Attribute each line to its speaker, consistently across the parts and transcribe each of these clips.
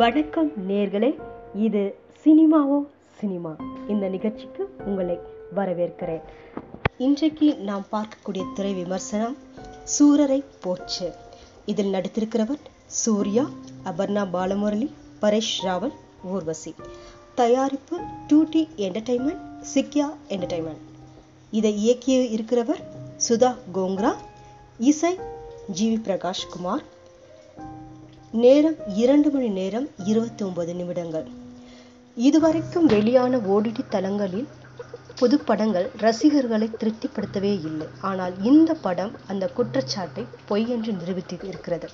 Speaker 1: வணக்கம் நேர்களே இது சினிமாவோ சினிமா? இந்த நிகழ்ச்சிக்கு உங்களை வரவேற்கிறேன். இன்றைக்கு நாம் பார்க்கக்கூடிய திரை விமர்சனம் சூரரை போச்சு. இதில் நடித்திருக்கிறவர் சூர்யா அபர்ணா பாலமுரளி பரேஷ் ராவல் ஊர்வசி. தயாரிப்பு டூடி என்டர்டைன்மெண்ட் சிக்யா என்டர்டைன்மெண்ட் இதை இயக்கி இருக்கிறவர் சுதா கோங்ரா இசை ஜிவி பிரகாஷ் குமார் நேரம் இரண்டு மணி நேரம் இருபத்தி ஒன்பது நிமிடங்கள். இதுவரைக்கும் வெளியான ஓடிடி தளங்களில் புது படங்கள் ரசிகர்களை திருப்திப்படுத்தவே இல்லை. ஆனால் இந்த படம் அந்த குற்றச்சாட்டை பொய் என்று நிரூபித்து இருக்கிறது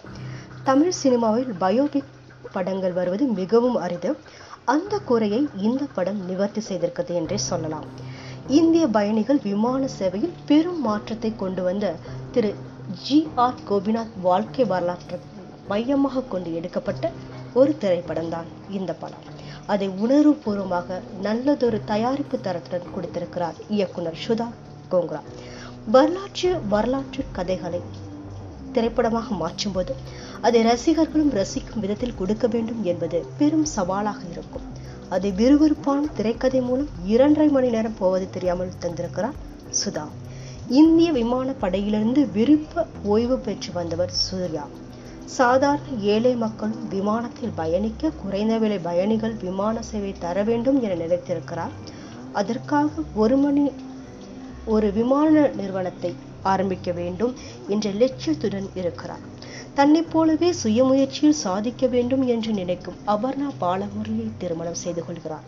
Speaker 1: தமிழ் சினிமாவில் பயோபிக் படங்கள் வருவது மிகவும் அரிது. அந்த குறையை இந்த படம் நிவர்த்தி செய்திருக்கிறது என்றே சொல்லலாம். இந்திய பயணிகள் விமான சேவையில் பெரும் மாற்றத்தை கொண்டு வந்த திரு ஜி ஆர் கோபிநாத் வாழ்க்கை வரலாற்று மையமாக கொண்டு எடுக்கப்பட்ட ஒரு திரைப்படம் தான் இந்த படம். அதை உணர்வுபூர்வமாக நல்லதொரு தயாரிப்பு தரத்துடன் கொடுத்திருக்கிறார் இயக்குனர் சுதா கோங்ரா வரலாற்று வரலாற்று கதைகளை திரைப்படமாக மாற்றும்போது அதை ரசிகர்களும் ரசிக்கும் விதத்தில் கொடுக்க வேண்டும் என்பது பெரும் சவாலாக இருக்கும். அதை விறுவிறுப்பான திரைக்கதை மூலம் இரண்டரை மணி நேரம் போவது தெரியாமல் தந்திருக்கிறார் சுதா. இந்திய விமான படையிலிருந்து விருப்ப ஓய்வு பெற்று வந்தவர் சூர்யா. சாதாரண ஏழை மக்களும் விமானத்தில் பயணிக்க குறைந்த விலை பயணிகள் விமான சேவை தர வேண்டும் என நினைத்திருக்கிறார். அதற்காக ஒரு மணி ஒரு விமான நிறுவனத்தை ஆரம்பிக்க வேண்டும் என்ற லட்சியத்துடன் இருக்கிறார். தன்னை போலவே சுயமுயற்சியில் சாதிக்க வேண்டும் என்று நினைக்கும் அபர்ணா பாலமுரளியை திருமணம் செய்து கொள்கிறார்.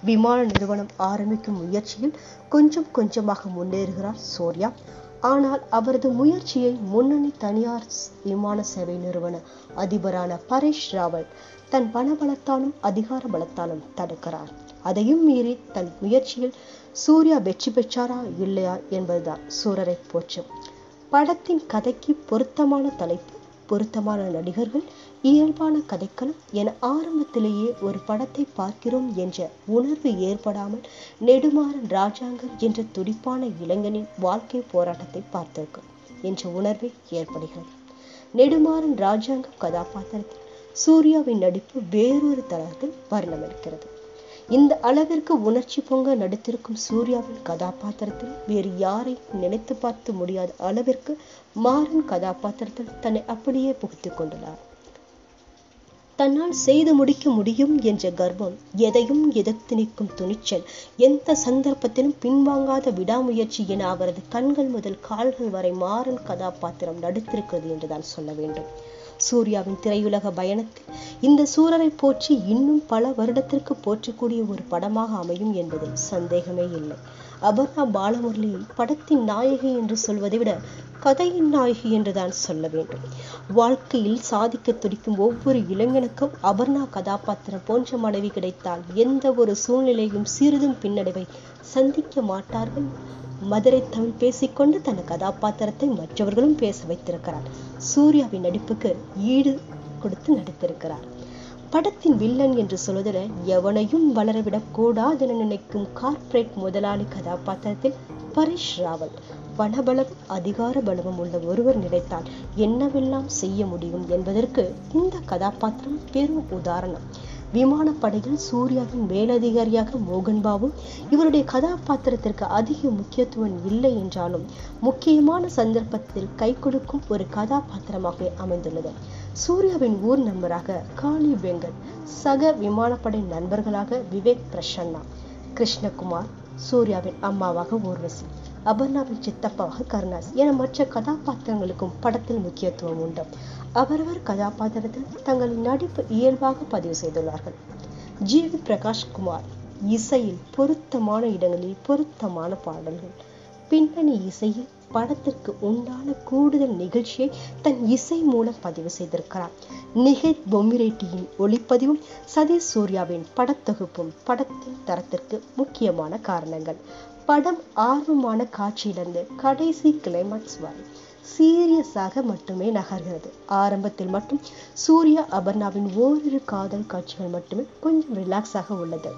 Speaker 1: விமான நிறுவனம் ஆரம்பிக்கும் முயற்சியில் கொஞ்சம் கொஞ்சமாக முன்னேறுகிறார் சூர்யா. ஆனால் அவரது முயற்சியை முன்னணி தனியார் விமான சேவை நிறுவன அதிபரான பரேஷ் ராவல் தன் பண பலத்தாலும் அதிகார பலத்தாலும் தடுக்கிறார். அதையும் மீறி தன் முயற்சியில் சூர்யா வெற்றி பெற்றாரா இல்லையா என்பதுதான் சூரரை போற்றும். படத்தின் கதைக்கு பொருத்தமான தலைப்பு பொருத்தமான நடிகர்கள் இயல்பான கதைக்களம் என ஆரம்பத்திலேயே ஒரு படத்தை பார்க்கிறோம் என்ற உணர்வு ஏற்படாமல் நெடுமாறன் ராஜாங்கம் என்ற துடிப்பான இளைஞனின் வாழ்க்கை போராட்டத்தை பார்த்திருக்கும் என்ற உணர்வே ஏற்படுகிறது. நெடுமாறன் ராஜாங்கம் கதாபாத்திரத்தில் சூர்யாவின் நடிப்பு வேறொரு தளத்தில் வர்ணமளிக்கிறது. இந்த அளவிற்கு உணர்ச்சி பொங்க நடித்திருக்கும் சூர்யாவின் கதாபாத்திரத்தில் வேறு யாரை நினைத்து பார்த்து முடியாத அளவிற்கு மாறன் கதாபாத்திரத்தில் தன்னை அப்படியே புகுத்திக் கொண்டுள்ளார். தன்னால் செய்து முடிக்க முடியும் என்ற கர்வம் எதையும் எதிர்த்து நிற்கும் துணிச்சல் எந்த சந்தர்ப்பத்திலும் பின்வாங்காத விடாமுயற்சி என அவரது கண்கள் முதல் கால்கள் வரை மாறன் கதாபாத்திரம் நடித்திருக்கிறது என்றுதான் சொல்ல வேண்டும். சூர்யாவின் திரையுலக பயணத்தில் இந்த சூரரை போற்றி இன்னும் பல வருடத்திற்கு போற்றக்கூடிய ஒரு படமாக அமையும் என்பதில் சந்தேகமே இல்லை. அபர்ணா பாலமுரளி படத்தின் நாயகி என்று சொல்வதை விட கதையின் நாயகி என்றுதான் சொல்ல வேண்டும். வாழ்க்கையில் சாதிக்க துடிக்கும் ஒவ்வொரு இளைஞனுக்கும் அபர்ணா கதாபாத்திரம் போன்ற மனைவி கிடைத்தால் எந்த ஒரு சூழ்நிலையும் சிறிதும் பின்னடைவை சந்திக்க மாட்டார்கள். மதுரை தமிழ் பேசிக்கொண்டு தன் கதாபாத்திரத்தை மற்றவர்களும் பேச வைத்திருக்கிறார். சூர்யாவின் நடிப்புக்கு ஈடு கொடுத்து நடித்திருக்கிறார். படத்தின் வில்லன் என்று சொல்வதில் எவனையும் வளரவிடக் கூடாதென நினைக்கும் கார்ப்பரேட் முதலாளி கதாபாத்திரத்தில் பரேஷ் ராவல். பணபலம் அதிகார பலமும் உள்ள ஒருவர் நினைத்தால் என்னவெல்லாம் செய்ய முடியும் என்பதற்கு இந்த கதாபாத்திரம் பெரும் உதாரணம். விமானப்படையில் சூர்யாவின் மேலதிகாரியாக மோகன் பாபு இவருடைய கதாபாத்திரத்திற்கு அதிக முக்கியத்துவம் இல்லை என்றாலும் முக்கியமான சந்தர்ப்பத்தில் கை கொடுக்கும் ஒரு கதாபாத்திரமாக அமைந்துள்ளது. சூர்யாவின் ஊர் நண்பராக காளி வெங்கட் சக விமானப்படை நண்பர்களாக விவேக் பிரசன்னா கிருஷ்ணகுமார் சூர்யாவின் அம்மாவாக ஊர்வசி அபர்ணாவின் சித்தப்பாவாக கருணாஸ் என மற்ற கதாபாத்திரங்களுக்கும் படத்தில் முக்கியத்துவம் உண்டு. அவரவர் கதாபாத்திரத்தில் தங்களின் நடிப்பு இயல்பாக பதிவு செய்துள்ளார்கள். ஜி. வி. பிரகாஷ் குமார் இசையில் பொருத்தமான இடங்களில் பொருத்தமான பாடல்கள். பின்னணி இசையில் படத்திற்கு உண்டான கூடுதல் நிகழ்ச்சியை தன் இசை மூலம் பதிவு செய்திருக்கிறார். நிகேத் பொம்மிரெட்டியின் ஒளிப்பதிவும் சதீஷ் சூர்யாவின் படத்தொகுப்பும் படத்தின் தரத்திற்கு முக்கியமான காரணங்கள். படம் ஆர்வமான காட்சியிலிருந்து கடைசி கிளைமாக்ஸ் வரை சீரியஸாக மட்டுமே நகர்கிறது. ஆரம்பத்தில் மட்டும் சூர்யா அபர்ணாவின் ஓரிரு காதல் காட்சிகள் மட்டுமே கொஞ்சம் ரிலாக்ஸாக உள்ளது.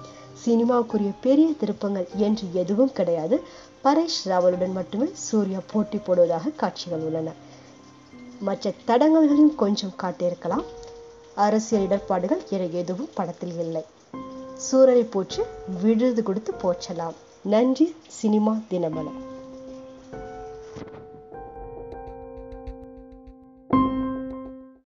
Speaker 1: சினிமாவுக்குரிய பெரிய திருப்பங்கள் என்று எதுவும் கிடையாது. பரேஷ் ராவலுடன் மட்டுமே சூர்யா போட்டி போடுவதாக காட்சிகள் உள்ளன. மற்ற தடங்கல்களையும் கொஞ்சம் காட்டியிருக்கலாம். அரசியல் இடர்பாடுகள் என எதுவும் படத்தில் இல்லை. சூரரை போற்று விழுது கொடுத்து போற்றலாம். நன்றி சினிமா தினமலர்